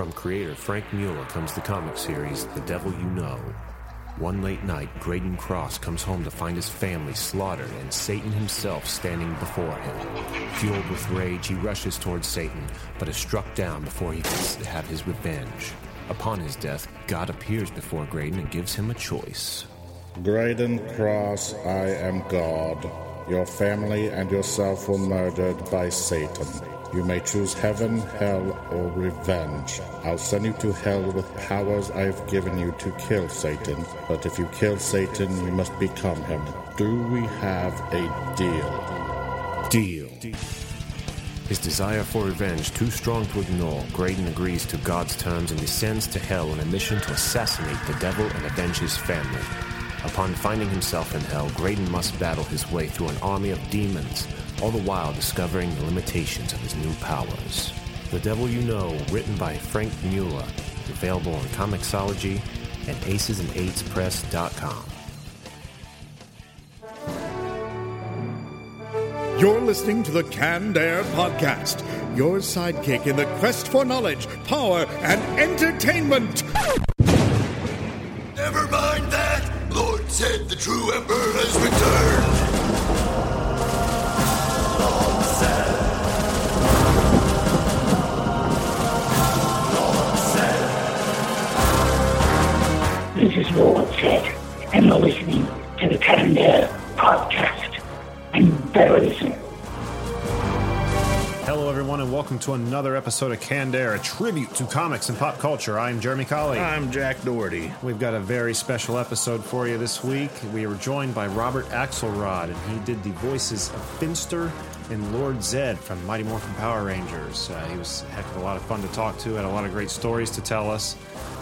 From creator Frank Mueller comes the comic series The Devil You Know. One late night, Graydon Cross comes home to find his family slaughtered and Satan himself standing before him. Fueled with rage, he rushes towards Satan, but is struck down before he can have his revenge. Upon his death, God appears before Graydon and gives him a choice. Graydon Cross, I am God. Your family and yourself were murdered by Satan. You may choose heaven, hell, or revenge. I'll send you to hell with powers I've given you to kill Satan. But if you kill Satan, you must become him. Do we have a deal? Deal. His desire for revenge too strong to ignore, Graydon agrees to God's terms and descends to hell on a mission to assassinate the devil and avenge his family. Upon finding himself in hell, Graydon must battle his way through an army of demons, all the while discovering the limitations of his new powers. The Devil You Know, written by Frank Mueller, is available on Comixology and acesandAidsPress.com. You're listening to the Canned Air Podcast, your sidekick in the quest for knowledge, power, and entertainment. Never mind that. Lord Zed the true emperor has returned. To another episode of Canned Air, a tribute to comics and pop culture. I'm Jeremy Colley. I'm Jack Doherty. We've got a very special episode for you this week. We were joined by Robert Axelrod, and he did the voices of Finster and Lord Zed from Mighty Morphin Power Rangers. Uh, he was a heck of a lot of fun to talk to, had a lot of great stories to tell us.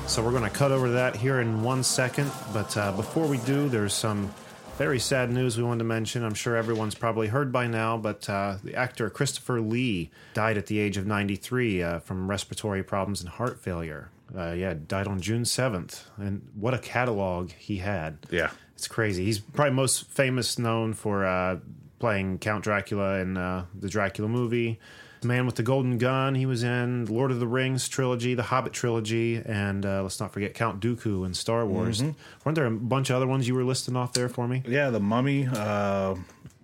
So we're going to cut over to that here in one second. But uh, before we do, there's some very sad news we wanted to mention. I'm sure everyone's probably heard by now, but uh, the actor Christopher Lee died at the age of 93 uh, from respiratory problems and heart failure. Uh, yeah, died on June 7th. And what a catalog he had. Yeah. It's crazy. He's probably most famous known for uh, playing Count Dracula in uh, the Dracula movie. Man with the Golden Gun, he was in Lord of the Rings trilogy, the Hobbit trilogy, and uh, let's not forget Count Dooku in Star Wars. Weren't there a bunch of other ones you were listing off there for me? Yeah, the Mummy, uh,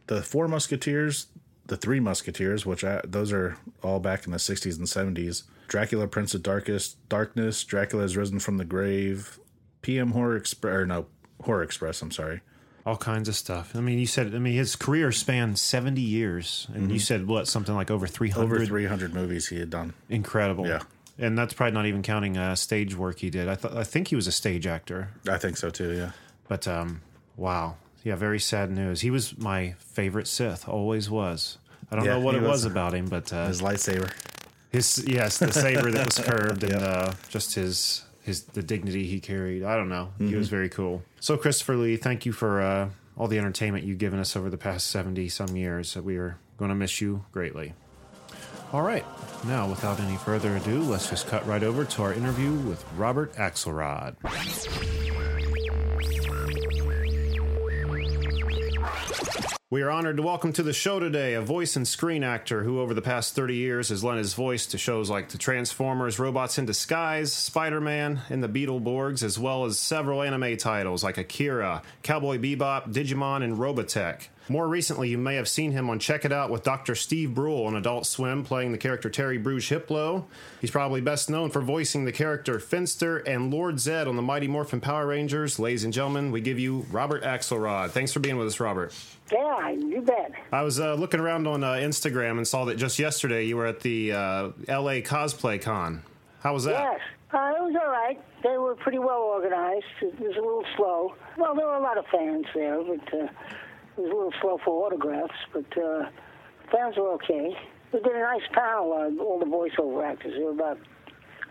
the Four Musketeers, the Three Musketeers, which I, those are all back in the 60s and 70s. Dracula, Prince of Darkest Darkness, Dracula has risen from the grave, PM Horror Express, or no, Horror Express, I'm sorry. All kinds of stuff. I mean, you said, I mean, his career spanned 70 years, and you said, what, something like over 300? Over 300 movies he had done. Incredible. Yeah. And that's probably not even counting uh, stage work he did. I, th- I think he was a stage actor. I think so too, yeah. But um, wow, yeah, very sad news. He was my favorite Sith, always was. I don't Yeah, know what it was, was. about him, but uh, His lightsaber. his yes, the saber that was curved, and uh, just his his the dignity he carried. I don't know. He Mm-hmm. was very cool. So Christopher Lee, thank you for uh, all the entertainment you've given us over the past seventy some years. We are going to miss you greatly. All right, now without any further ado, let's just cut right over to our interview with Robert Axelrod. We are honored to welcome to the show today a voice and screen actor who, over the past 30 years, has lent his voice to shows like The Transformers, Robots in Disguise, Spider Man, and The Beetleborgs, as well as several anime titles like Akira, Cowboy Bebop, Digimon, and Robotech. More recently, you may have seen him on Check It Out with Dr. Steve Brule on Adult Swim, playing the character Terry Bruges Hiplo. He's probably best known for voicing the character Finster and Lord Zed on the Mighty Morphin Power Rangers. Ladies and gentlemen, we give you Robert Axelrod. Thanks for being with us, Robert. Yeah, you bet. I was uh, looking around on uh, Instagram and saw that just yesterday you were at the uh, LA Cosplay Con. How was that? Yes. Uh, it was all right. They were pretty well organized. It was a little slow. Well, there were a lot of fans there, but uh, it was a little slow for autographs. But uh, fans were okay. We did a nice panel. Uh, all the voiceover actors. There were about,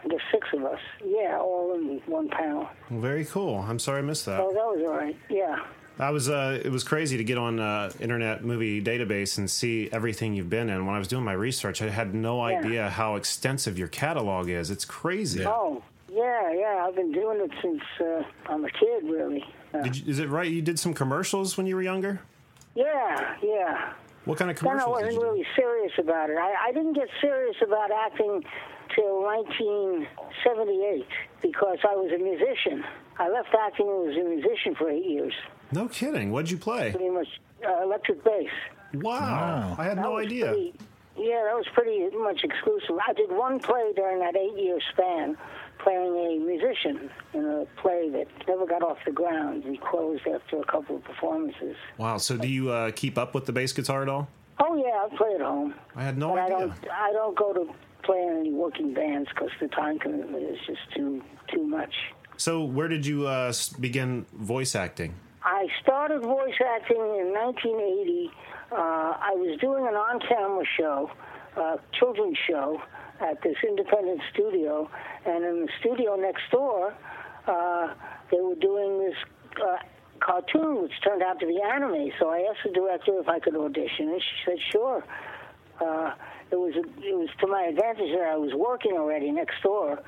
I guess, six of us. Yeah, all in one panel. Well, very cool. I'm sorry I missed that. Oh, that was all right. Yeah. I was. Uh, it was crazy to get on uh, Internet Movie Database and see everything you've been in. When I was doing my research, I had no Yeah. idea how extensive your catalog is. It's crazy. Oh, yeah, yeah. I've been doing it since uh, I'm a kid, really. Uh, you, is it right? You did some commercials when you were younger. Yeah, yeah. What kind of Then I wasn't you do? really serious about it. I, I didn't get serious about acting till 1978 because I was a musician. I left acting and was a musician for eight years, No kidding. What'd you play? pretty much uh, electric bass. Wow. I had That no idea. pretty- yeah, that was pretty much exclusive. I did one play during that eight-year span, playing a musician in a play that never got off the ground. We closed after a couple of performances. Wow. So do you uh, keep up with the bass guitar at all? Oh yeah, I play at home. I had no but I idea. don't. I don't go to play in any working bands because the time commitment is just too too much. So where did you uh, begin voice acting? I started voice acting in 1980. Uh, I was doing an on-camera show, uh, children's show, at this independent studio, and in the studio next door, uh, they were doing this uh, cartoon, which turned out to be anime. So I asked the director if I could audition, and she said sure. Uh, it was it was to my advantage that I was working already next door,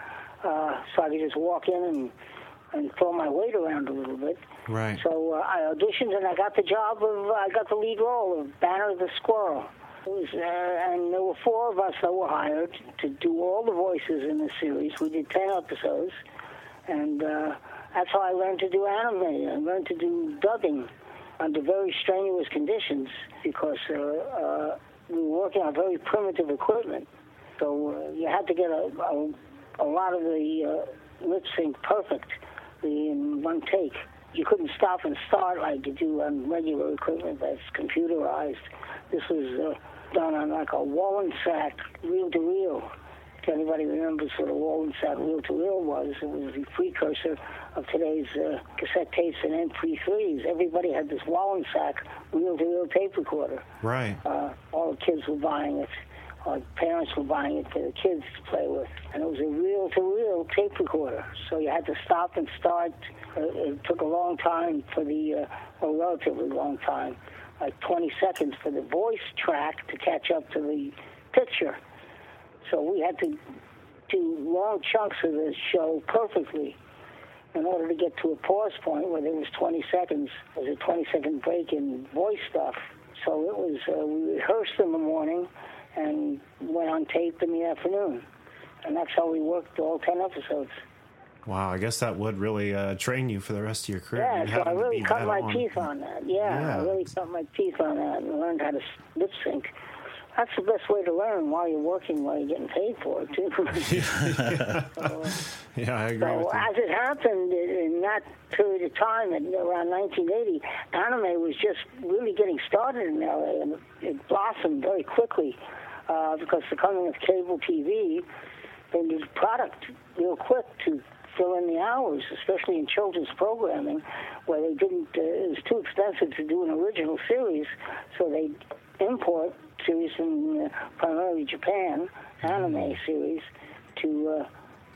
uh, so I could just walk in and and throw my weight around a little bit. Right. So uh, I auditioned and I got the job of I got the lead role of Banner the Squirrel. Was, uh, and there were four of us that were hired to do all the voices in the series. We did ten episodes, and uh, that's how I learned to do anime. I learned to do dubbing under very strenuous conditions because uh, uh, we were working on very primitive equipment. So uh, you had to get a, a, a lot of the uh, lip sync perfect in one take. You couldn't stop and start like you do on regular equipment that's computerized. This was done on like a Wollensak reel to reel. If anybody remembers what a Wollensak reel to reel was, it was the precursor of today's uh, cassette tapes and MP3s. Everybody had this Wollensak reel to reel tape recorder. Right. Uh, all the kids were buying it. Our parents were buying it for the kids to play with. And it was a reel to reel tape recorder. So you had to stop and start. Uh, it took a long time for the, uh, a relatively long time, like 20 seconds for the voice track to catch up to the picture. So we had to do long chunks of the show perfectly in order to get to a pause point where there was 20 seconds. There was a 20 second break in voice stuff. So it was, uh, we rehearsed in the morning and went on tape in the afternoon. And that's how we worked all 10 episodes. Wow. I guess that would really uh, train you for the rest of your career. Yeah, so I really cut my on. teeth on that. Yeah, Yeah. I really cut my teeth on that and learned how to lip sync. That's the best way to learn while you're working, while you're getting paid for it, too. Yeah, I agree So with you. as it happened in that period of time, around 1980, anime was just really getting started in LA, and it blossomed very quickly uh, because the coming of cable TV, they needed product real quick to fill in the hours, especially in children's programming, where they didn't. Uh, it was too expensive to do an original series, so they import series from uh, primarily Japan, anime series, to uh,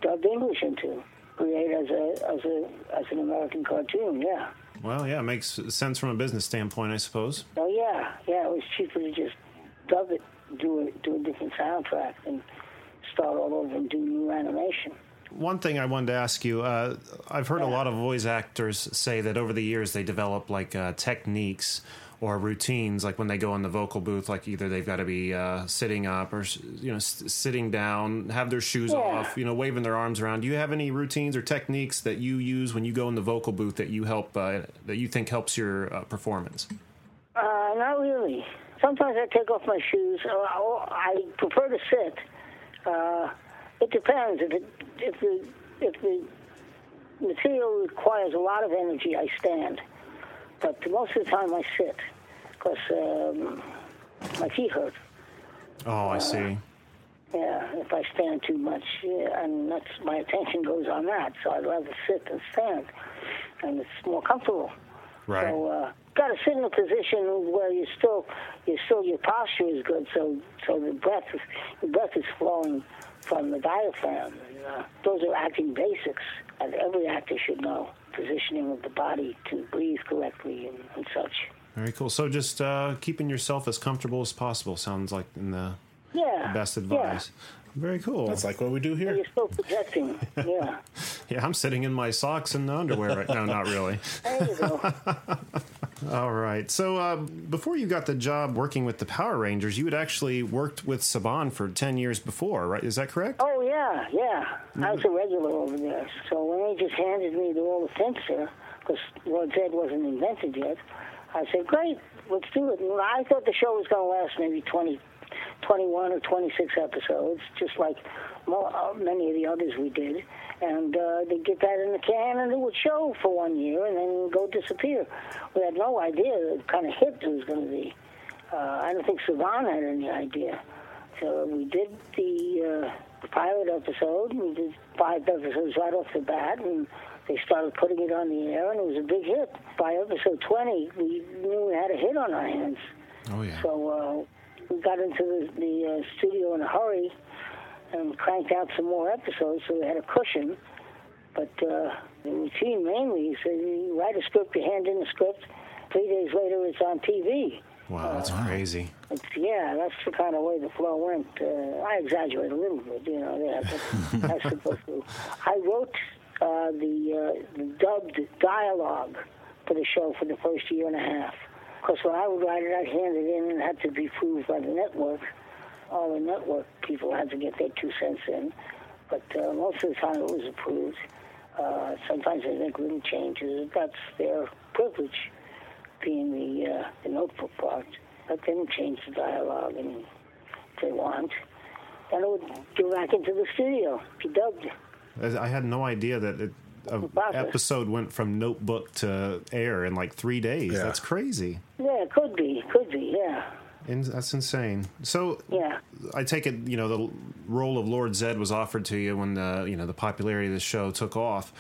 dubbed English into, create as a as a as an American cartoon. Yeah. Well, yeah, it makes sense from a business standpoint, I suppose. Oh yeah, yeah. It was cheaper to just dub it, do it, do a different soundtrack, and start all over and do new animation. One thing I wanted to ask you uh, I've heard a lot of voice actors say that over the years they develop like uh, techniques or routines, like when they go in the vocal booth, like either they've got to be uh, sitting up or you know s- sitting down, have their shoes Yeah. off, you know, waving their arms around. Do you have any routines or techniques that you use when you go in the vocal booth that you help uh, that you think helps your uh, performance? Uh, not really. Sometimes I take off my shoes. Uh, I prefer to sit. Uh, it depends. If it, if the if the material requires a lot of energy, I stand. But most of the time, I sit because um, my feet hurt. Oh, I see. Yeah, if I stand too much, yeah, and that's my attention goes on that. So I'd rather sit than stand, and it's more comfortable. Right. So uh, got to sit in a position where you still, you still your posture is good. So so the breath, is, the breath is flowing from the diaphragm. And, uh, those are acting basics, and every actor should know positioning of the body to breathe correctly and, and such. Very cool. So just uh, keeping yourself as comfortable as possible sounds like in the Yeah. best yeah. Advice. Very cool. That's like what we do here. You're still projecting. Yeah. Yeah, I'm sitting in my socks and underwear right now. Not really. There you go. All right. So uh, before you got the job working with the Power Rangers, you had actually worked with Saban for 10 years before, right? Is that correct? Oh, yeah, yeah. I was a regular over there. So when they just handed me the all the Finster, because Lord Zed wasn't invented yet, I said, great, let's do it. And I thought the show was going to last maybe 20, 21 or 26 episodes, just like uh, many of the others we did. And uh, they'd get that in the can, and it would show for one year and then go disappear. We had no idea the kind of hit it was going to be. Uh, I don't think Saban had any idea. So we did the, uh, the pilot episode. We did five episodes right off the bat, and they started putting it on the air, and it was a big hit. By episode 20, we knew we had a hit on our hands. Oh, yeah. So uh, we got into the, the uh, studio in a hurry and cranked out some more episodes, so we had a cushion. But uh, the routine mainly, so you write a script, you hand in the script. Three days later, it's on TV. Wow, that's crazy. It's, yeah, that's the kind of way the flow went. Uh, I exaggerate a little bit, you know. Have that's supposed to. I wrote uh, the, uh, the dubbed dialogue for the show for the first year and a half. Because when I would write it, I'd hand it in and had to be approved by the network. All the network people had to get their two cents in. But uh, most of the time it was approved. Uh, sometimes they make little changes. That's their privilege being the, uh, the notebook part. Let them change the dialogue and if they want. Then it would go back into the studio, be dubbed. I had no idea that it, a Process. episode went from notebook to air in like three days. Yeah. That's crazy. Yeah, it could be, could be, yeah, And that's insane. So yeah. I take it, you know, the role of Lord Zed was offered to you when the, you know, the popularity of the show took off.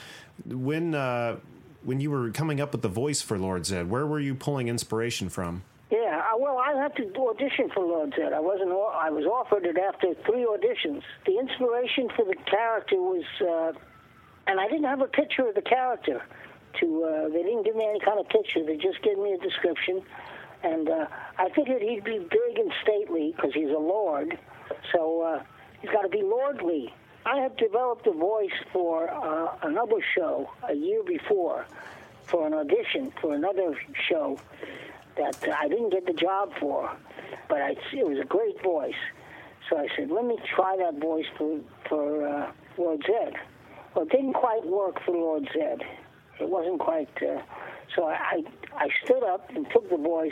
When uh, when you were coming up with the voice for Lord Zed, where were you pulling inspiration from? Yeah, uh, well, I had to audition for Lord Zed. I wasn't. I was offered it after three auditions. The inspiration for the character was, uh, and I didn't have a picture of the character. To uh, they didn't give me any kind of picture. They just gave me a description, and uh, I figured he'd be big and stately because he's a lord. So uh, he's got to be lordly. I had developed a voice for uh, another show a year before, for an audition for another show that I didn't get the job for, but I, it was a great voice. So I said, let me try that voice for, for uh, Lord Zed. Well, it didn't quite work for Lord Zed. It wasn't quite. Uh, so I, I, stood up and took the voice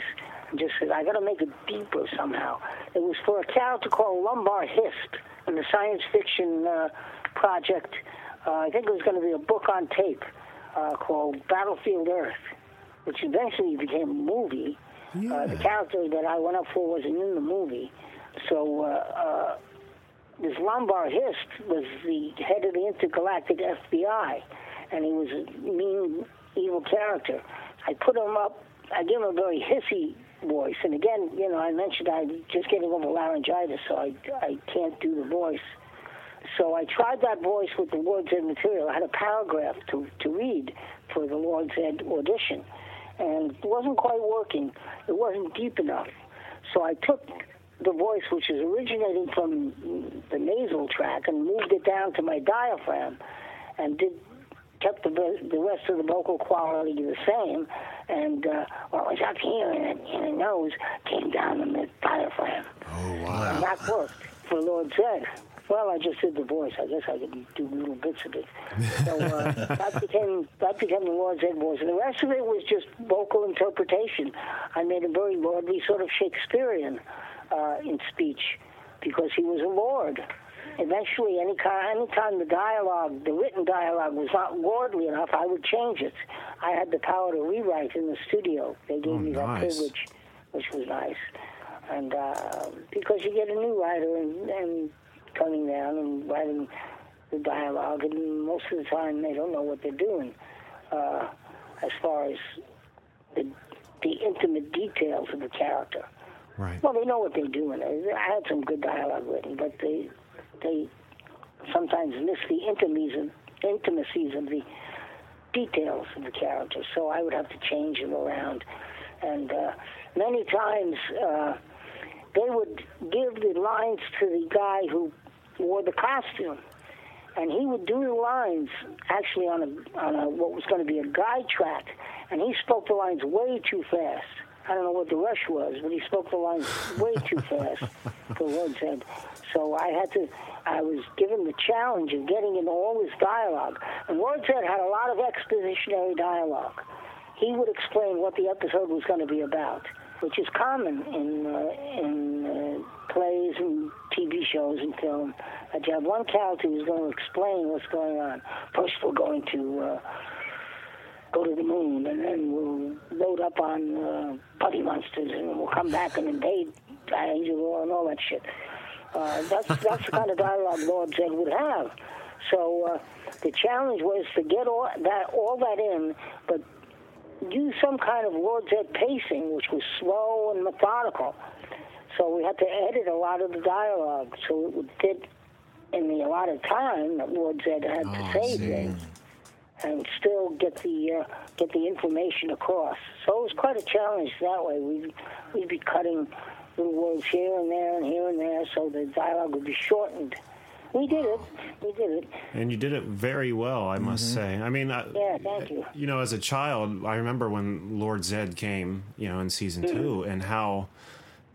and just said, I got to make it deeper somehow. It was for a character called Lombar Hisst in the science fiction uh, project. Uh, I think it was going to be a book on tape uh, called Battlefield Earth which eventually became a movie. Uh, the character that I went up for wasn't in the movie. So uh, uh, this Lombar Hisst was the head of the intergalactic FBI, and he was a mean, evil character. I put him up. I gave him a very hissy voice, and again, you know, I mentioned I'm just getting over laryngitis, so I I can't do the voice. So I tried that voice with the Lord Zed material. I had a paragraph to, to read for the Lord Zed audition, and it wasn't quite working. It wasn't deep enough. So I took the voice, which is originating from the nasal track, and moved it down to my diaphragm, and did kept the the rest of the vocal quality the same, and uh, what was up here in the, in the nose came down in the diaphragm. Oh And that worked for Lord Zed. Well, I just did the voice. I guess I could do little bits of it. So uh, that became that became the Lord Zed voice, and the rest of it was just vocal interpretation. I made a very lordly, sort of Shakespearean uh, in speech because he was a lord. Eventually, any kind, anytime the dialogue, the written dialogue, was not lordly enough, I would change it. I had the power to rewrite in the studio. They gave Oh, me that privilege, which was nice. And uh, because you get a new writer and, and coming down and writing the dialogue, and most of the time they don't know what they're doing uh, as far as the, the intimate details of the character. Right. Well, they know what they're doing. I had some good dialogue written, but they they sometimes miss the intimacies intimacies of the details of the character. So I would have to change them around, and uh, many times uh, they would give the lines to the guy who wore the costume, and he would do the lines actually on a on a what was going to be a guide track, and he spoke the lines way too fast. I don't know what the rush was, but he spoke the lines way too fast for Lord Zed. So I had to, I was given the challenge of getting into all this dialogue. And Lord Zed had a lot of expositionary dialogue. He would explain what the episode was going to be about, which is common in uh, in uh, plays and TV shows and film. That you have one character who's going to explain what's going on. First, we're going to. Uh, go to the moon, and then we'll load up on uh, putty monsters, and we'll come back and invade Angel and all that shit. Uh, that's that's the kind of dialogue Lord Zed would have. So uh, the challenge was to get all that all that in, but use some kind of Lord Zed pacing, which was slow and methodical. So we had to edit a lot of the dialogue so it would fit in the allotted time that Lord Zed had to Oh, say things and still get the uh, get the information across. So it was quite a challenge that way. We'd we'd be cutting little words here and there and here and there, so the dialogue would be shortened. We did it. We did it. And you did it very well, I must say. I mean, I, Yeah, thank you. you know, as a child, I remember when Lord Zed came, you know, in season Mm-hmm. two, and how,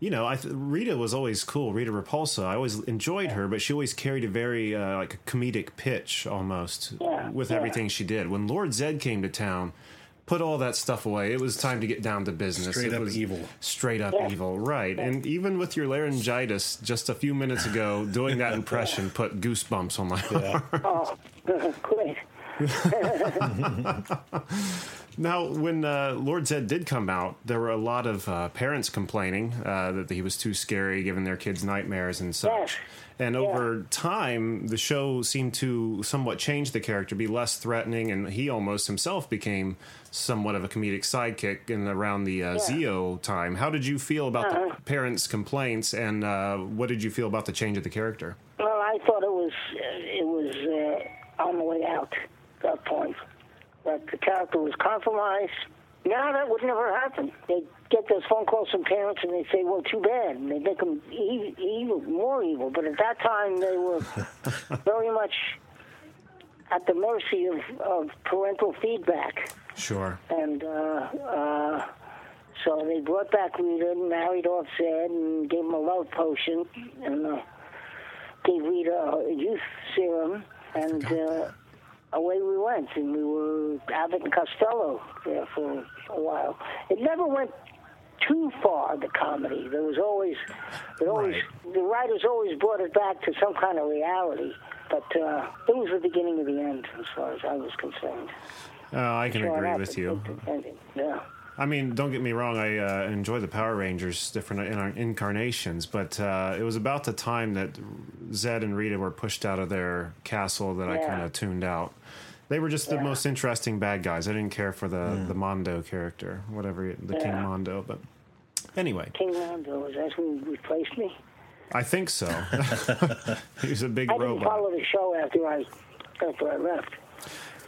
you know, I th- Rita was always cool. Rita Repulsa, I always enjoyed her, but she always carried a very uh, like a comedic pitch almost Yeah, with yeah. everything she did. When Lord Zed came to town. Put all that stuff away. It was time to get down to business. Straight It up was evil. Straight up Yeah. evil, right? And even with your laryngitis, just a few minutes ago, doing that impression put goosebumps on my arm. Oh, great. Now, when uh, Lord Zed did come out, there were a lot of uh, parents complaining uh, that he was too scary, giving their kids nightmares and such. Yes. And over time, the show seemed to somewhat change the character, be less threatening, and he almost himself became somewhat of a comedic sidekick in around the uh, Zeo time. How did you feel about the parents' complaints, and uh, what did you feel about the change of the character? Well, I thought it was uh, it was uh, on the way out. That point, that the character was compromised. Now that would never happen. They get those phone calls from parents and they say, "Well, too bad," and they make them e- evil, more evil. But at that time, they were very much at the mercy of, of parental feedback. Sure. And uh, uh, so they brought back Rita and married off Zed and gave him a love potion and uh, gave Rita a youth serum. And uh, away we went. And we were Abbott and Costello there for a while. It never went too far, the comedy. There was always, it always the writers always brought it back to some kind of reality. But uh, it was the beginning of the end, as far as I was concerned. Uh, I can Sure agree with you. ended. Yeah. I mean, don't get me wrong. I uh, enjoy the Power Rangers, different in- incarnations, but uh, it was about the time that Zed and Rita were pushed out of their castle that I kind of tuned out. They were just the most interesting bad guys. I didn't care for the the Mondo character, whatever the King Mondo. But anyway, King Mondo is that who replaced me? I think so. he was a big I didn't follow the show after I after I left.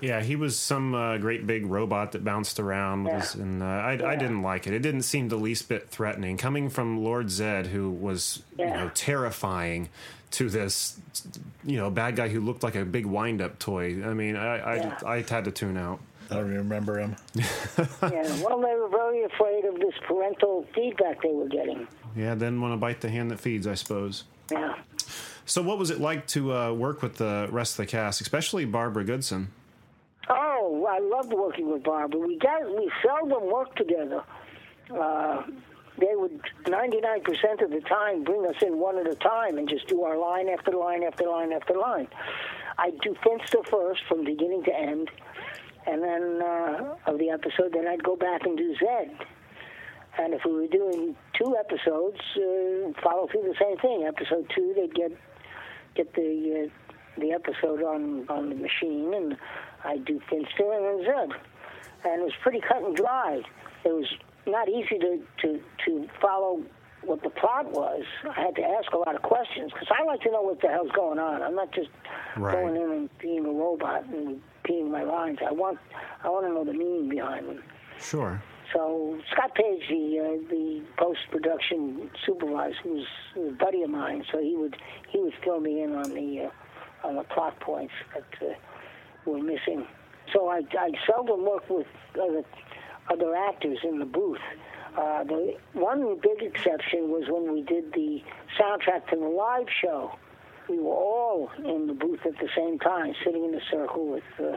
Yeah, he was some uh, great big robot that bounced around, Yeah. his, and uh, I, I didn't like it. It didn't seem the least bit threatening. Coming from Lord Zed, who was you know terrifying, to this you know bad guy who looked like a big wind up toy. I mean, I I, Yeah. I had to tune out. I don't remember him. Yeah, well, they were very afraid of this parental feedback they were getting. Yeah, didn't want to bite the hand that feeds, I suppose. Yeah. So, what was it like to uh, work with the rest of the cast, especially Barbara Goodson? Oh, I loved working with Barbara. We got we seldom worked together. Uh, they would 99% of the time bring us in one at a time and just do our line after line after line after line. I'd do Finster first from beginning to end, and then uh, of the episode, then I'd go back and do Zed. And if we were doing two episodes, uh, follow through the same thing. Episode two, they'd get get the uh, the episode on on the machine, and I'd do Finster and then Zed. And it was pretty cut and dry. It was not easy to to to follow what the plot was. I had to ask a lot of questions because I like to know what the hell's going on. I'm not just Right. going in and being a robot and being my lines. I want I want to know the meaning behind them. Sure. So Scott Page, the uh, the post production supervisor, was a buddy of mine. So he would he would fill me in on the uh, on the plot points that uh, were missing. So I, I seldom work with other other actors in the booth. Uh, the one big exception was when we did the soundtrack to the live show. We were all in the booth at the same time, sitting in a circle with. Uh,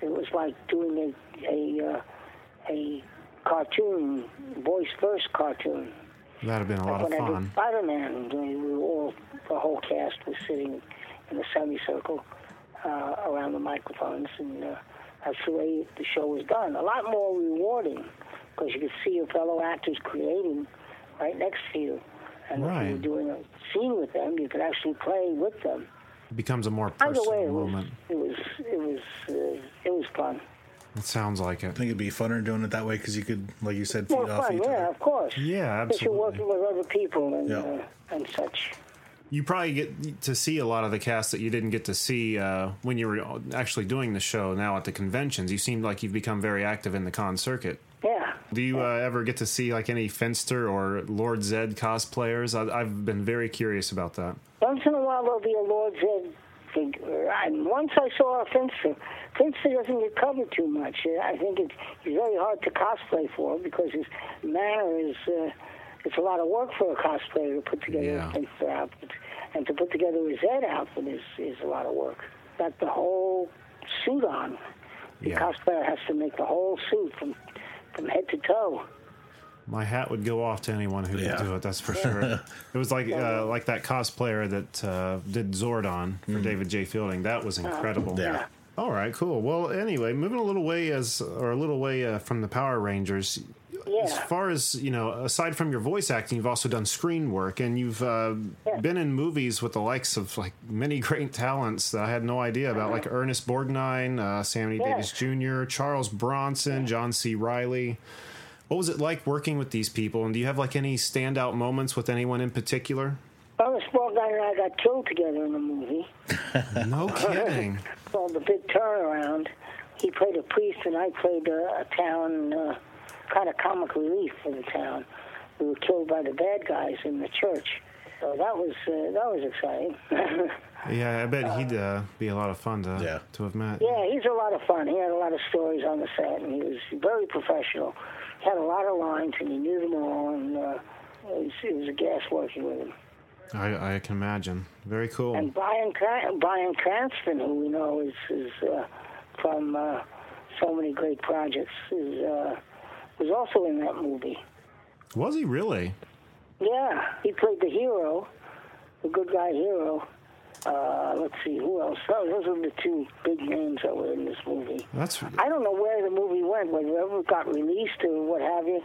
it was like doing a a uh, a cartoon, voice first cartoon. That'd have been a lot of when I did fun. Spider-Man, we were all the whole cast was sitting in a semicircle uh, around the microphones, and uh, that's the way the show was done. A lot more rewarding because you could see your fellow actors creating right next to you, and if you Right. were doing a scene with them, you could actually play with them. It becomes a more Either way, personal it was moment. it was it was uh, it was fun. It sounds like it. I think it'd be funner doing it that way because you could, like you said, feed More off fun, each yeah, other. of course. Yeah, absolutely. Because you're working with other people and Yeah. uh, and such. You probably get to see a lot of the cast that you didn't get to see uh, when you were actually doing the show. Now at the conventions, you seem like you've become very active in the con circuit. Yeah. Do you uh, ever get to see like any Finster or Lord Zed cosplayers? I, I've been very curious about that. Once in a while there'll be a Lord Zed figure. And once I saw a Finster. Finster doesn't get covered too much. I think it's he's very hard to cosplay for because his manner is. Uh, it's a lot of work for a cosplayer to put together Yeah. a Finster outfit, and to put together a Zed outfit is is a lot of work. Got the whole suit on. The Yeah. cosplayer has to make the whole suit from from head to toe. My hat would go off to anyone who Yeah. could do it. That's for sure. it was like uh, like that cosplayer that uh, did Zordon for David J. Fielding. That was incredible. Yeah. All right, cool. Well, anyway, moving a little way as or a little way uh, from the Power Rangers. Yeah. As far as you know, aside from your voice acting, you've also done screen work, and you've uh, been in movies with the likes of like many great talents that I had no idea about, like Ernest Borgnine, uh, Sammy Yeah. Davis Jr., Charles Bronson, John C. Reilly. What was it like working with these people, and do you have like any standout moments with anyone in particular? Ernest Borgnine and I got killed together in a movie. No kidding. called The Big Turnaround. He played a priest, and I played a, a town uh, kind of comic relief for the town. We were killed by the bad guys in the church, so that was uh, that was exciting. Yeah, I bet he'd uh, be a lot of fun to Yeah. to have met. yeah, he's a lot of fun. He had a lot of stories on the set, and he was very professional. He had a lot of lines, and he knew them all, and uh, it, was, it was a gas working with him. I, I can imagine. Very cool. And Bryan Cran- Bryan Cranston, who we know is is uh, from uh, so many great projects, is uh, was also in that movie. Was he really? Yeah, he played the hero, the good guy hero. Uh, let's see, who else? Those are the two big names that were in this movie. That's I don't know where the movie went, whether it ever got released or what have you.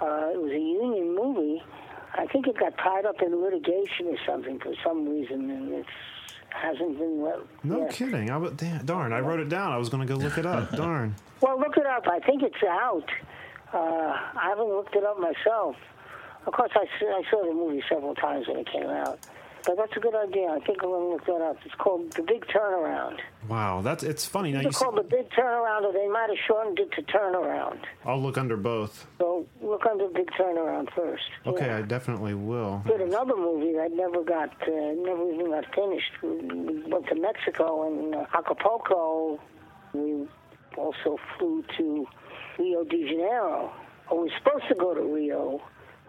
Uh, it was a union movie. I think it got tied up in litigation or something for some reason, and it hasn't been. Let, no kidding. I damn, darn, I wrote it down. I was going to go look it up. darn. Well, look it up. I think it's out. Uh, I haven't looked it up myself. Of course, I saw the movie several times when it came out. But that's a good idea. I think I'm going to look that up. It's called The Big Turnaround. Wow, that's it's funny. Now you It's see, called The Big Turnaround, or they might have shortened it to Turnaround. I'll look under both. So look under Big Turnaround first. Okay, Yeah. I definitely will. did another movie that never got, uh, never even got finished. We we went to Mexico and uh, Acapulco. We also flew to Rio de Janeiro. Well, we were supposed to go to Rio.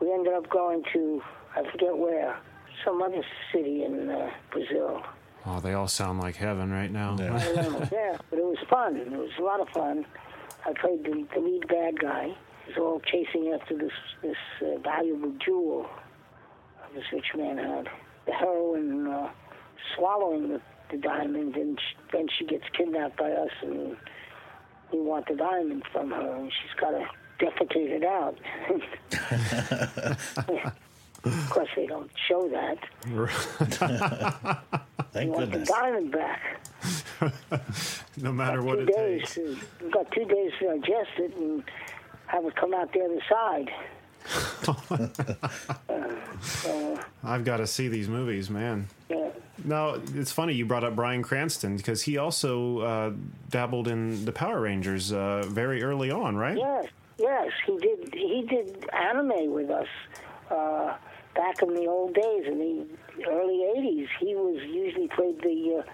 We ended up going to, I forget where, some other city in uh, Brazil. Oh, they all sound like heaven right now. Yeah. I don't know. yeah, but it was fun. It was a lot of fun. I played the, the lead bad guy. He was all chasing after this this uh, valuable jewel this rich man had. The heroine uh, swallowing the, the diamond, and sh then she gets kidnapped by us, and we want the diamond from her, and she's got to defecate it out. of course, they don't show that. We Thank want the goodness. diamond back. no matter what it days. takes. To, we've got two days to digest it and have it come out the other side. Uh, I've got to see these movies, man. Yeah. Now, it's funny you brought up Bryan Cranston because he also uh, dabbled in the Power Rangers uh, very early on, right? Yes, yes, he did. He did anime with us uh, back in the old days, in the early '80s. He was usually played the uh,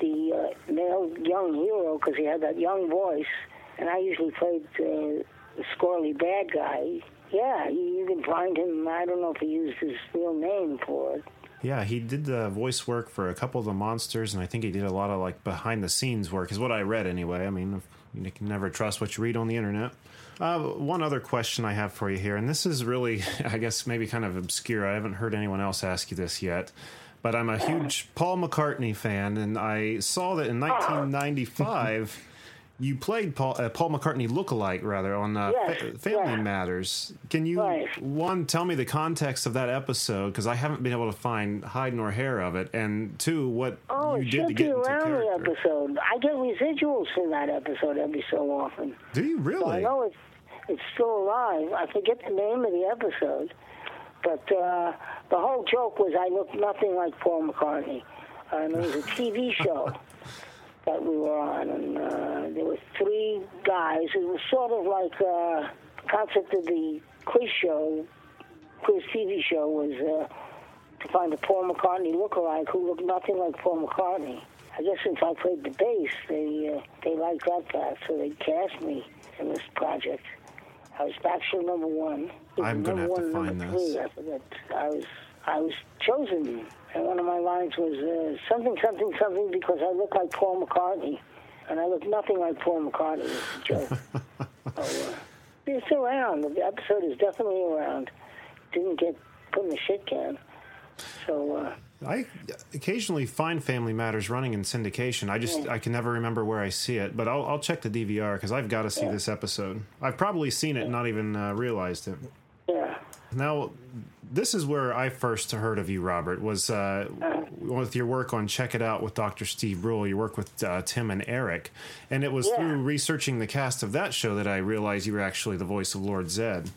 the uh, male young hero because he had that young voice, and I usually played uh, the squirrely bad guy. Yeah, you, you can find him. I don't know if he used his real name for it. Yeah, he did the voice work for a couple of the monsters, and I think he did a lot of like behind the scenes work, is what I read anyway. I mean, you can never trust what you read on the internet. Uh, one other question I have for you here, and this is really, I guess, maybe kind of obscure. I haven't heard anyone else ask you this yet, but I'm a huge Paul McCartney fan, and I saw that in 1995 you played Paul, uh, Paul McCartney lookalike rather on uh, Yes, Fa- Family yeah. Matters. Can you Right. one tell me the context of that episode because I haven't been able to find hide nor hair of it, and two what Oh, you did to get into around the episode. I get residuals from that episode every so often. Do you So I really? know it's it's still alive. I forget the name of the episode, but uh, the whole joke was I looked nothing like Paul McCartney. Um, it was a TV show that we were on, and uh, there were three guys. It was sort of like uh, concept of the quiz show, quiz TV show was uh, to find a Paul McCartney lookalike who looked nothing like Paul McCartney. I guess since I played the bass, they uh, they liked that fact, so they cast me in this project. I was bachelor number one. I'm gonna number have to one, find number this. Three, I. I was I was chosen, and one of my lines was uh, something something something because I look like Paul McCartney, and I look nothing like Paul McCartney. It's a joke. so, uh, it's around. The episode is definitely around. Didn't get put in the shit can. So. Uh, I occasionally find Family Matters running in syndication. I just I can never remember where I see it, but I'll, I'll check the DVR because I've got to see this episode. I've probably seen it and not even uh, realized it. yeah. Now, this is where I first heard of you, Robert. Was uh, with your work on Check It Out with Dr. Steve Brule. Your work with uh, Tim and Eric, and it was Yeah. through researching the cast of that show that I realized you were actually the voice of Lord Zed.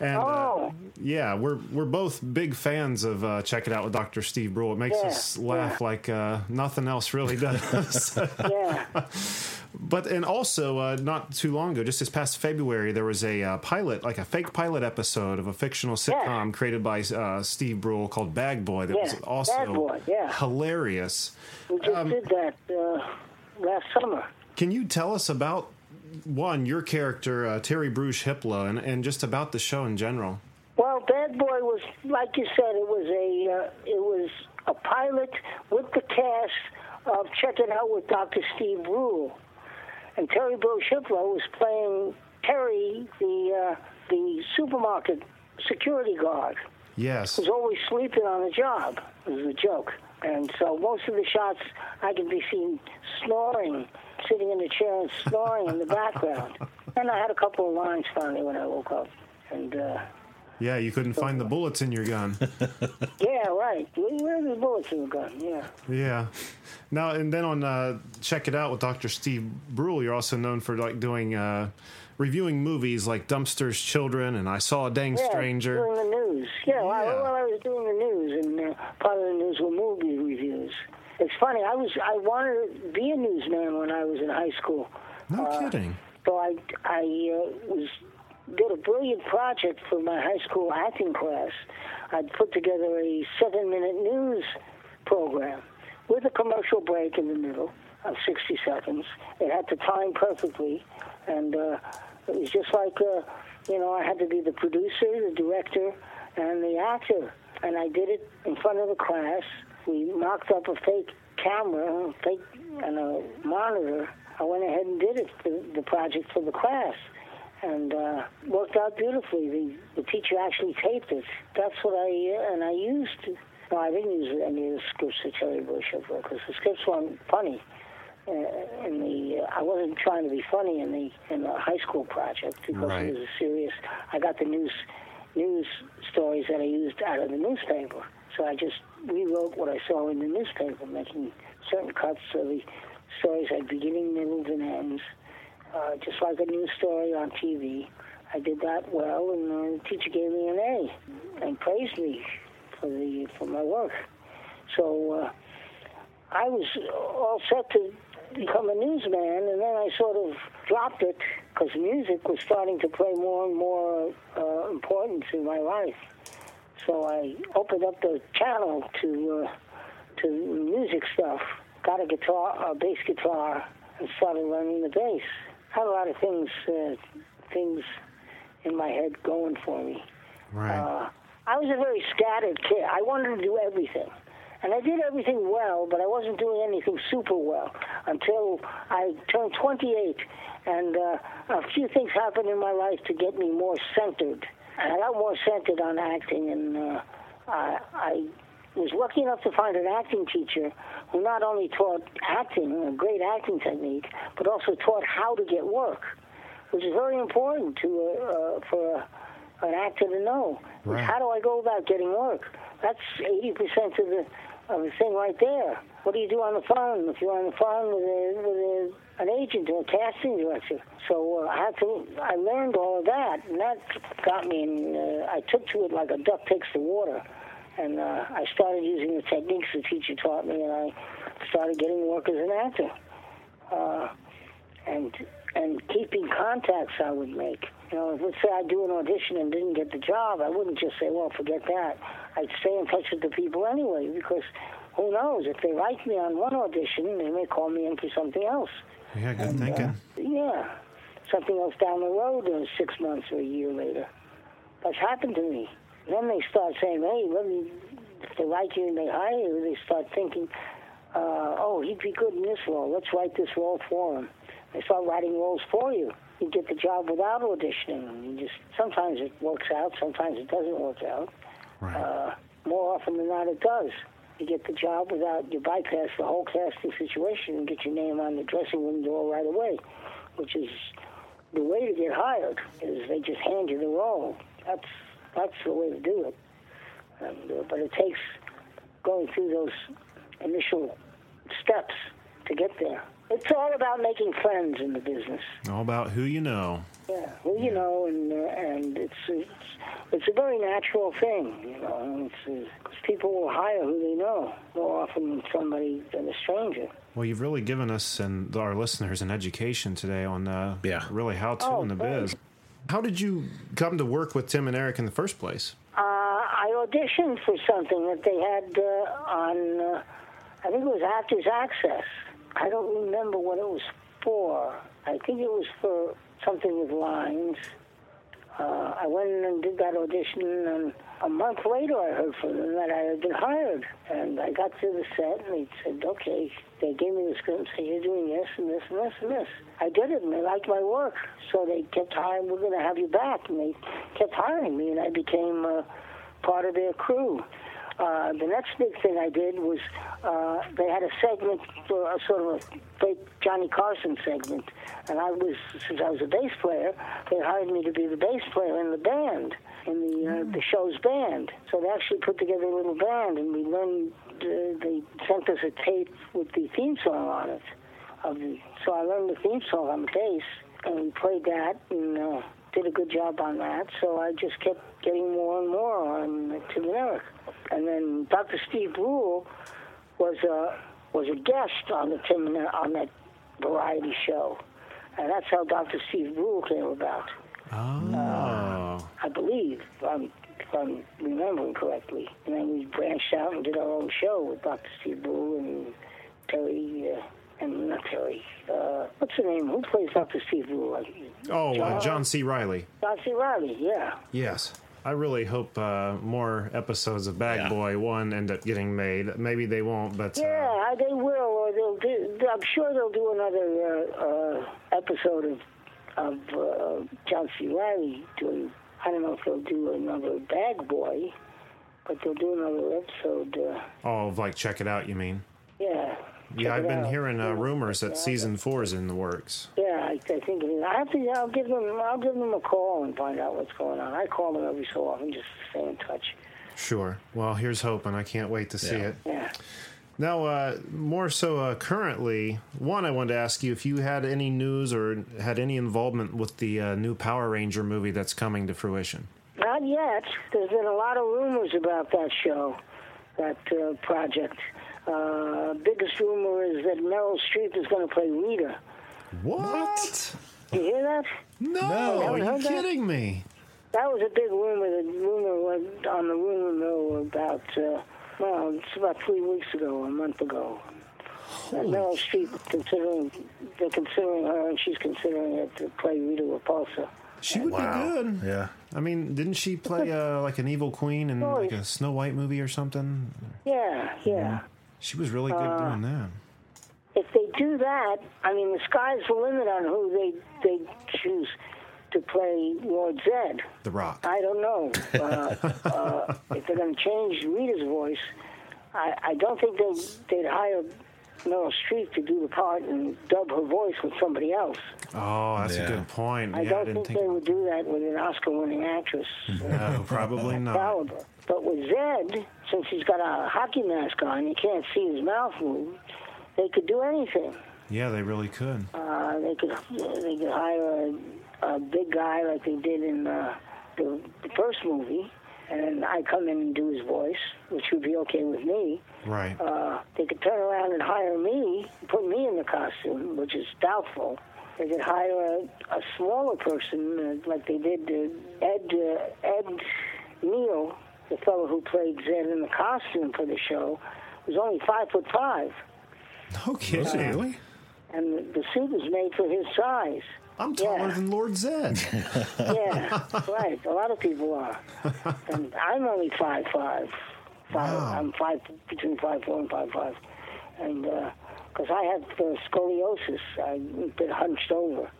And uh, Oh. yeah, we're we're both big fans of uh, Check It Out with Dr. Steve Brule. It makes Yeah, us laugh yeah. like uh, nothing else really does. Yeah. But and also uh, not too long ago, just this past February, there was a uh, pilot, like a fake pilot episode of a fictional sitcom created by uh, Steve Brule called Bag Boy. That Yeah, was also Boy, yeah. hilarious. We just Um, did that uh, last summer. Can you tell us about one your character uh, Terry Bruce Hiplo and, and just about the show in general? Well, Bag Boy was, like you said, it was a uh, it was a pilot with the cast of checking Out with Dr. Steve Brule, and Terry Hiplo was playing Terry, the uh, the supermarket security guard. Yes. was always sleeping on the job. It was a joke. And so most of the shots I could be seen snoring, sitting in a chair and snoring in the background. And I had a couple of lines finally when I woke up. And uh, Yeah, you couldn't find the bullets in your gun. yeah, right. Where are the bullets in the gun? Yeah. Yeah. Now and then on uh, check it out with Dr. Steve Brule, you're also known for like doing uh, reviewing movies like Dumpster's Children and I Saw a Dang Yeah, Stranger. doing the news. Yeah, While, Yeah. while I was doing the news, and uh, part of the news were movie reviews. It's funny. I was I wanted to be a newsman when I was in high school. No Uh, kidding. So I I uh, was did a brilliant project for my high school acting class. I'd put together a seven minute news program with a commercial break in the middle of 60 seconds. It had to time perfectly, and uh, it was just like uh, you know I had to be the producer, the director, and the actor, and I did it in front of the class. We mocked up a fake camera, a fake and a monitor. I went ahead and did it for the project for the class, and uh, worked out beautifully. The the teacher actually taped it. That's what I uh, and I used. No, I didn't use any of the scripts that Terry Bush had because the scripts weren't funny. Uh, in the uh, I wasn't trying to be funny in the in the high school project because Right. it was a serious. I got the news news stories that I used out of the newspaper, so I just rewrote what I saw in the newspaper, making certain cuts so the stories had beginning, middles, and ends, uh, just like a news story on TV. I did that well, and the teacher gave me an A and praised me for the for my work. So uh, I was all set to become a newsman, and then I sort of dropped it because music was starting to play more and more uh, importance in my life. So I opened up the channel to uh, to music stuff. Got a guitar, a bass guitar, and started learning the bass. Had a lot of things uh, things in my head going for me. Right. Uh, I was a very scattered kid. I wanted to do everything. And I did everything well, but I wasn't doing anything super well until I turned 28. And uh, a few things happened in my life to get me more centered. And I got more centered on acting, and uh, I, I was lucky enough to find an acting teacher who not only taught acting, a great acting technique, but also taught how to get work, which is very important to uh, uh, for a, an actor to know. Right. How do I go about getting work? That's 80% of the of the thing right there. What do you do on the phone if you're on the phone with, a, with a, an agent or a casting director? So uh, I had to. I learned all of that, and that got me. In, uh, I took to it like a duck takes the water, and uh, I started using the techniques the teacher taught me, and I started getting work as an actor. Uh, and and keeping contacts I would make. You know, let's say I do an audition and didn't get the job, I wouldn't just say, "Well, forget that." I'd stay in touch with the people anyway because who knows if they like me on one audition, they may call me in for something else. yeah, good And, uh, thinking. yeah, something else down the road, uh, six months or a year later. That's happened to me. Then they start saying, "Hey, let me." If they like you and they hire you, they start thinking, uh, "Oh, he'd be good in this role. Let's write this role for him." They start writing roles for you. You get the job without auditioning. You just sometimes it works out, sometimes it doesn't work out. Right. Uh, more often than not, it does. You get the job without you bypass the whole casting situation and get your name on the dressing room door right away, which is the way to get hired. Is they just hand you the role. That's that's the way to do it. And, uh, but it takes going through those initial steps to get there. It's all about making friends in the business. All about who you know. Yeah, well, you know, and uh, and it's, it's it's a very natural thing, you know. and It's, uh, 'cause people will hire who they know more often than somebody than a stranger. Well, you've really given us and our listeners an education today on uh, Yeah. really how to Oh, in the thanks. biz. How did you come to work with Tim and Eric in the first place? Uh, I auditioned for something that they had uh, on, uh, I think it was Actors Access. I don't remember what it was for. I think it was for something with lines. Uh, I went and did that audition, and a month later I heard from them that I had been hired. And I got to the set, and they said, okay, they gave me the script and said, you're doing this and this and this and this. I did it, and they liked my work. So they kept hiring, we're going to have you back. And they kept hiring me, and I became uh, part of their crew. Uh, the next big thing I did was uh, they had a segment, for a sort of a fake Johnny Carson segment, and I was since I was a bass player, they hired me to be the bass player in the band, in the uh, the show's band. So they actually put together a little band, and we learned. Uh, they sent us a tape with the theme song on it. Of the, so I learned the theme song on the bass, and we played that, and uh, did a good job on that. So I just kept getting more and more on Tim and Eric. And then Dr. Steve Brule was a was a guest on the Tim and on that variety show, and that's how Dr. Steve Brule came about. Oh, I believe, if I'm, if I'm remembering correctly. And then we branched out and did our own show with Dr. Steve Brule and Terry, uh, and not Terry. Uh, what's the name? Who plays Dr. Steve Brule? Like, oh, uh, John C. Reilly. John C. Reilly, yeah. Yes. I really hope uh, more episodes of Bag Yeah. Boy One end up getting made. Maybe they won't, but uh, Yeah, they will, or they'll do. I'm sure they'll do another uh, uh, episode of of uh, John C. Reilly doing. I don't know if they'll do another Bag Boy, but they'll do another episode. Uh, oh, like check it out. You mean? yeah. Yeah, I've been out. hearing uh, rumors that Yeah. season four is in the works. Yeah, I, I think it is. I have to. I'll give them. I'll give them a call and find out what's going on. I call them every so often just to stay in touch. Sure. Well, here's hoping. I can't wait to see Yeah. it. Yeah. Now, uh, more so uh, currently, one, I wanted to ask you if you had any news or had any involvement with the uh, new Power Ranger movie that's coming to fruition. Not yet. There's been a lot of rumors about that show, that uh, project. Uh, biggest rumor is that Meryl Streep is going to play Rita. What? You hear that? No, Haven't are you heard that? kidding me? That was a big rumor. The rumor went on the rumor mill about, uh, well, it's about three weeks ago, a month ago. That Meryl Streep considering they're considering her, and she's considering it to play Rita Repulsa. She would be good. Yeah. I mean, didn't she play uh, like an evil queen in like a Snow White movie or something? Yeah, yeah. She was really good doing that. If they do that, I mean, the sky's the limit on who they they choose to play Lord Zed. The Rock. I don't know uh, uh, if they're going to change Rita's voice. I, I don't think they they'd hire Meryl Streep to do the part and dub her voice with somebody else. Oh, that's Yeah. a good point. I yeah, don't didn't think, think. they would do that with an Oscar-winning actress. no, probably not. caliber. But with Zed, since he's got a hockey mask on, you can't see his mouth move. They could do anything. Yeah, they really could. Uh, they could they could hire a, a big guy like they did in uh, the, the first movie, and then I come in and do his voice, which would be okay with me. Right. Uh, they could turn around and hire me, put me in the costume, which is doubtful. They could hire a, a smaller person, uh, like they did uh, Ed uh, Ed Neal, the fellow who played Zed in the costume for the show, was only five foot five, No kidding. really? and the, the suit was made for his size. I'm taller Yeah. than Lord Zed. Yeah, right. A lot of people are, and I'm only five five. five Wow. I'm five between five four and five five, and because I had uh, scoliosis, I've been hunched over,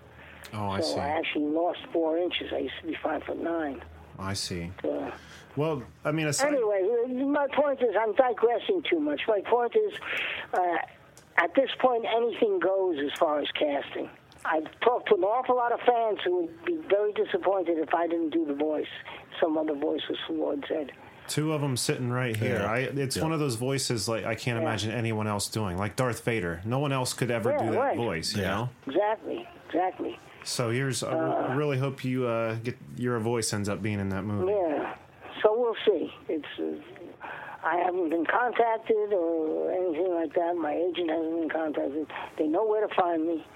Oh, I so see. I actually lost four inches. I used to be five foot nine. I see. Uh, Well, I mean, aside, anyway, my point is I'm digressing too much. My point is, uh, at this point, anything goes as far as casting. I've talked to an awful lot of fans who would be very disappointed if I didn't do the voice. Some other voice was from Lord Zed. two of them sitting right here. Yeah. I, it's Yeah. one of those voices like I can't imagine anyone else doing. Like Darth Vader, no one else could ever Yeah, do that right. voice. You Yeah. know. Exactly, exactly. So here's. I I really hope you uh, get your voice ends up being in that movie. Yeah. So we'll see. It's. Uh, I haven't been contacted or anything like that. My agent hasn't been contacted. They know where to find me.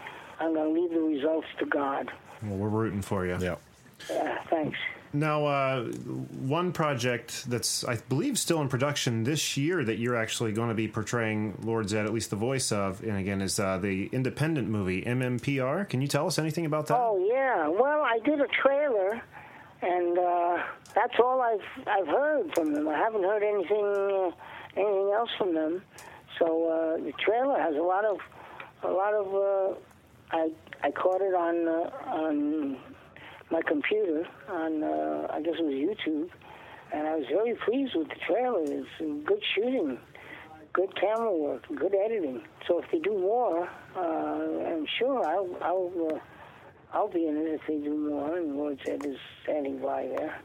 I'm going to leave the results to God. Well, we're rooting for you. Yeah. Yeah, thanks. Now, uh, one project that's I believe still in production this year that you're actually going to be portraying Lord Zed, at least the voice of, and again is uh, the independent movie MMPR. Can you tell us anything about that? Oh yeah. Well, I did a trailer, and uh, that's all I've I've heard from them. I haven't heard anything uh, anything else from them. So uh, the trailer has a lot of a lot of. I I caught it on uh, on my computer on uh, I guess it was YouTube, and I was very pleased with the trailer. It's good shooting, good camera work, good editing. So if they do more, uh, I'm sure I'll I'll. Uh, I'll be in it if they do more, and Lord Zed is standing by there.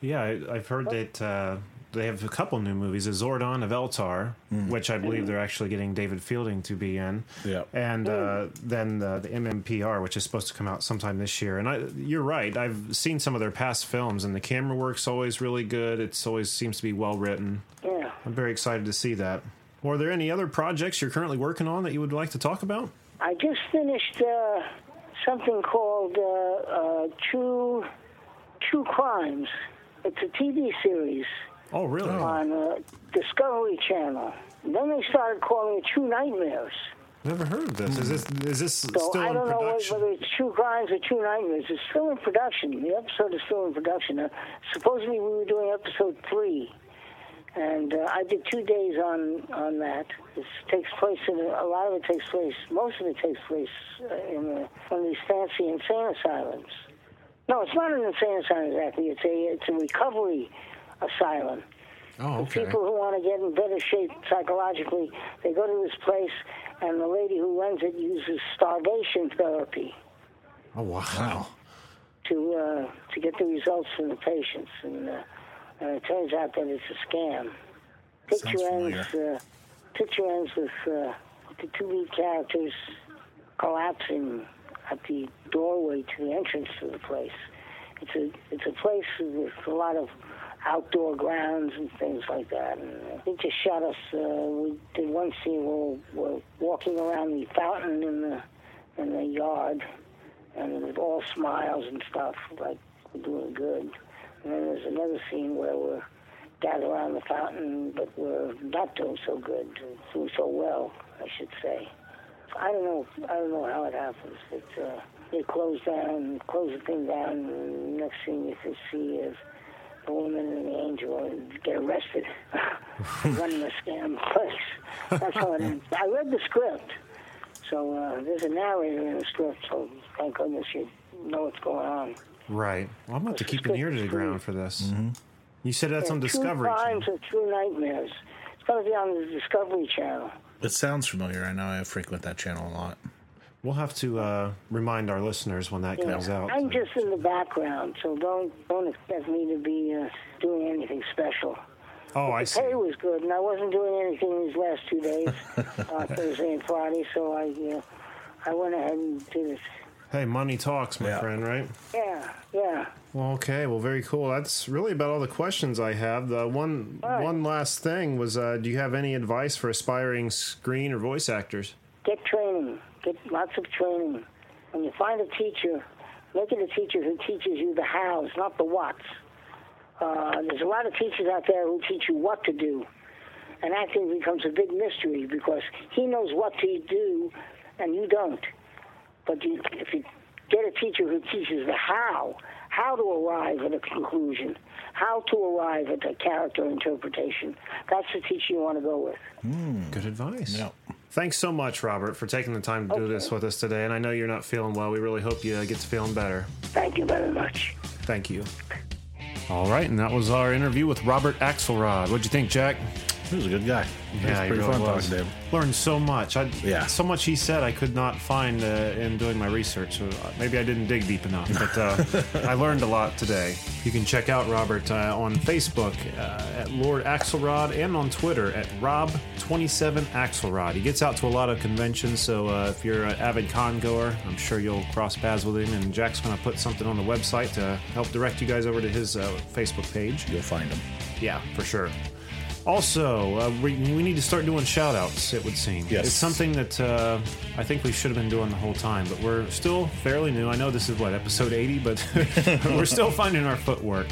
Yeah, I, I've heard that uh, they have a couple new movies: a Zordon of Eltar, which I believe they're actually getting David Fielding to be in. Yeah. and uh, then the, the MMPR, which is supposed to come out sometime this year. And I, you're right; I've seen some of their past films, and the camera work's always really good. It's always seems to be well written. Yeah. I'm very excited to see that. Are there any other projects you're currently working on that you would like to talk about? I just finished uh, something called uh, uh, True True Crimes. It's a TV series Oh, really? on uh, Discovery Channel. Then they started calling it True Nightmares. Never heard of this. Is this is this So still I in don't know production? whether it's True Crimes or True Nightmares. It's still in production. The episode is still in production. Uh, supposedly we were doing episode three, and uh, I did two days on on that. It takes place in a, a lot of it takes place. Most of it takes place uh, in uh one of these fancy insane asylums. No, it's not an insane asylum exactly. It's a it's a recovery asylum. oh, For okay. people who want to get in better shape psychologically, they go to this place, and the lady who runs it uses starvation therapy Oh, wow. to uh, to get the results from the patients, and, uh, and it turns out that it's a scam. Picture Sounds ends. Uh, picture ends with uh, the two lead characters collapsing at the doorway to the entrance to the place. It's a it's a place with a lot of outdoor grounds and things like that. And they just shot us. Uh, we did one scene where we're walking around the fountain in the in the yard, and with all smiles and stuff, like we're doing good. And then there's another scene where we're gathered around the fountain, but we're not doing so good, doing so well, I should say. I don't know. I don't know how it happens, but uh, they close down, close the thing down. And next thing you can see is the woman and the angel and get arrested running a scam place. That's how it ends. I read the script, so uh, there's a narrator in the script. So thank goodness you know what's going on. Right. Well, I'm going to keep an ear to the ground for this. You said that's on Discovery. True crimes and true nightmares. It's going to be on the Discovery Channel. It sounds familiar. I know I frequent that channel a lot. We'll have to uh, remind our listeners when that comes Yeah. out. I'm just in the background, so don't don't expect me to be uh, doing anything special. oh, I The see. pay was good, and I wasn't doing anything these last two days, uh, Thursday and Friday. So I, uh, I went ahead and did it. Hey, money talks, my Yeah. friend, right? Yeah, yeah. Well, okay. Well, very cool. That's really about all the questions I have. The one right. one last thing was, uh, do you have any advice for aspiring screen or voice actors? Get training. Get lots of training. When you find a teacher, make it a teacher who teaches you the hows, not the whats. Uh, there's a lot of teachers out there who teach you what to do, and acting becomes a big mystery because he knows what to do, and you don't. But you, if you get a teacher who teaches the how, how to arrive at a conclusion, how to arrive at a character interpretation, that's the teacher you want to go with. Good advice. Yep. Thanks so much, Robert, for taking the time to do this with us today. And I know you're not feeling well. We really hope you uh, get to feeling better. Thank you very much. Thank you. All right, and that was our interview with Robert Axelrod. What'd you think, Jack? He was a good guy. It was Yeah, he pretty really fun was. talking to him. Learned so much. I, Yeah. So much he said I could not find uh, in doing my research. So uh, maybe I didn't dig deep enough, but uh, I learned a lot today. You can check out Robert uh, on Facebook uh, at Lord Axelrod and on Twitter at Rob27Axelrod. He gets out to a lot of conventions, so uh, if you're an avid con goer, I'm sure you'll cross paths with him. And Jack's going to put something on the website to help direct you guys over to his uh, Facebook page. You'll find him. Yeah, for sure. Also, uh, we, we need to start doing shout outs, it would seem. Yes. It's something that uh, I think we should have been doing the whole time, but we're still fairly new. I know this is, what, episode 80, but we're still finding our footwork.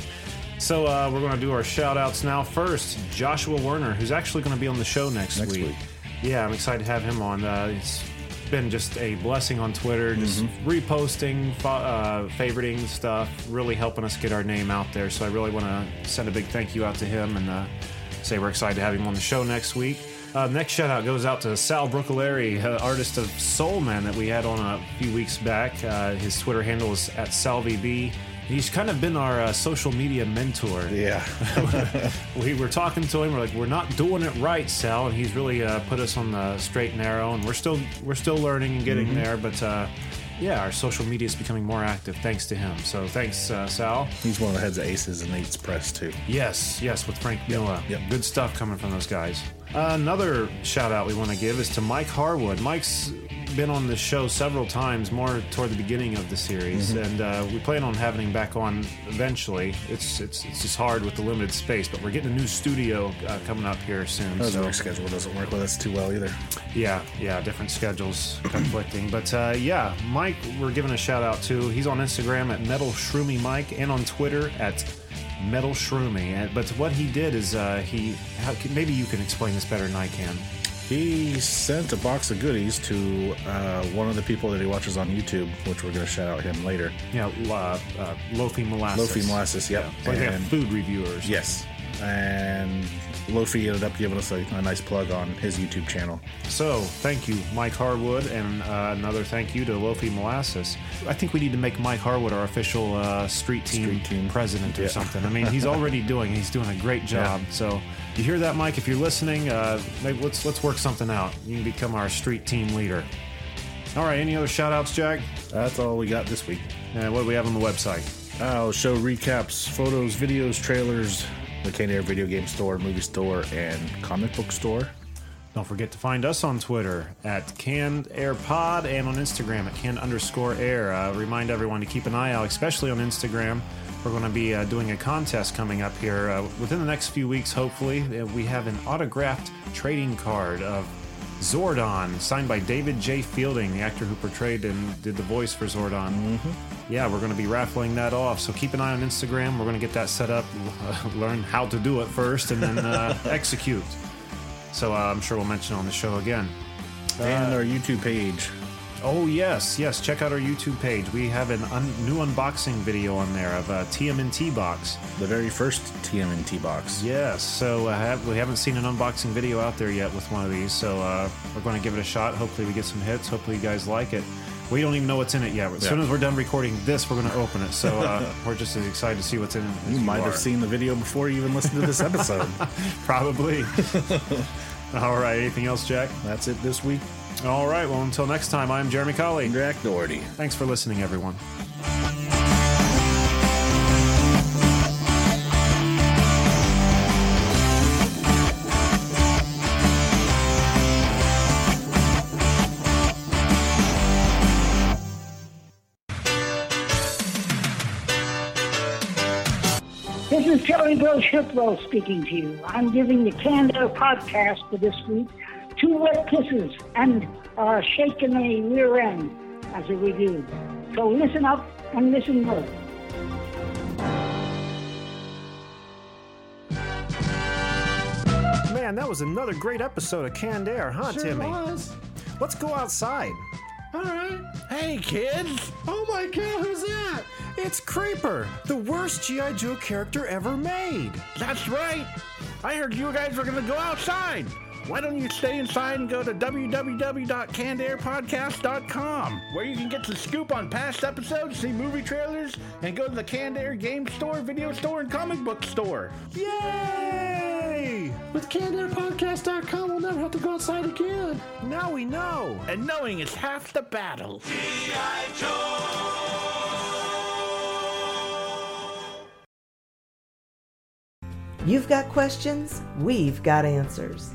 So uh, we're going to do our shout outs now. First, Joshua Werner, who's actually going to be on the show next, Next week. Yeah, I'm excited to have him on. Uh, it's been just a blessing on Twitter, just reposting, fo- uh, favoriting stuff, really helping us get our name out there. So I really want to send a big thank you out to him and uh, say we're excited to have him on the show next week. Uh, next shout out goes out to Sal Brookeleri, uh, artist of Soul Man that we had on a few weeks back. Uh, his Twitter handle is at SalvyB. He's kind of been our uh, social media mentor Yeah. we were talking to him. We're like, we're not doing it right, Sal, and he's really uh, put us on the straight and narrow. And we're still we're still learning and getting there, but uh, yeah, our social media is becoming more active thanks to him. So thanks, uh, Sal. He's one of the heads of Aces and Eights Press, too. Yes, yes, with Frank Miller. yep. Good stuff coming from those guys. another shout out we want to give is to Mike Harwood. Mike's been on the show several times, more toward the beginning of the series, and uh, we plan on having him back on eventually. It's it's it's just hard with the limited space, but we're getting a new studio uh, coming up here soon. His so- work schedule doesn't work with us too well either. yeah, yeah, different schedules conflicting. But uh, yeah, Mike, we're giving a shout out to. He's on Instagram at Metal Shroomy Mike and on Twitter at Metal Shroomy. And- But what he did is uh, he, how, maybe you can explain this better than I can. He sent a box of goodies to uh, one of the people that he watches on YouTube, which we're going to shout out him later. Yeah, uh, uh, Lofi Molasses. Lofi Molasses, yep. It's like And- food reviewers. Yes. And Lofi ended up giving us a, a nice plug on his YouTube channel. So, thank you, Mike Harwood, and uh, another thank you to Lofi Molasses. I think we need to make Mike Harwood our official uh, street team, Street team. president or Yeah. something. I mean, he's already doing. He's doing a great job. So, you hear that, Mike? If you're listening, uh, maybe let's let's work something out. You can become our street team leader. All right. Any other shout outs, Jack? That's all we got this week. Uh, what do we have on the website? I'll show recaps, photos, videos, trailers, the Canned Air Video Game Store, Movie Store, and Comic Book Store. Don't forget to find us on Twitter at Canned Air Pod and on Instagram at Canned underscore Air. Uh, remind everyone to keep an eye out, especially on Instagram. We're going to be uh, doing a contest coming up here uh, within the next few weeks, hopefully. Uh, we have an autographed trading card of Zordon, signed by David J. Fielding, the actor who portrayed and did the voice for Zordon. Yeah, we're going to be raffling that off. So keep an eye on Instagram. We're going to get that set up, learn how to do it first, and then uh, execute. So uh, I'm sure we'll mention it on the show again. and our YouTube page. Oh yes, yes. Check out our YouTube page. We have a un- new unboxing video on there of a TMNT box. The very first TMNT box. Yes. So uh, have, we haven't seen an unboxing video out there yet with one of these. So uh, we're going to give it a shot. Hopefully we get some hits. Hopefully you guys like it. We don't even know what's in it yet. As soon as we're done recording this, we're going to open it. So uh, we're just as excited to see what's in it. as You might are. have seen the video before you even listened to this episode. Probably. All right. Anything else, Jack? That's it this week. All right. Well, until next time, I'm Jeremy Colley. Jack Doherty. Thanks for listening, everyone. This is Terry Bill Shipwell speaking to you. I'm giving the Canned Air podcast for this week two wet kisses and a shake in the rear end as a review. So listen up and listen good. Man, that was another great episode of Canned Air, huh, Timmy? Was. Let's go outside. All right. Hey, kids! Oh my god, who's that? It's Creeper, the worst G.I. Joe character ever made. That's right! I heard you guys were gonna go outside! Why don't you stay inside and go to www.cannedairpodcast.com where you can get the scoop on past episodes, see movie trailers, and go to the Canned Air game store, video store, and comic book store. Yay! With CannedAirPodcast.com, we'll never have to go outside again. Now we know. And knowing is half the battle. You've got questions, we've got answers.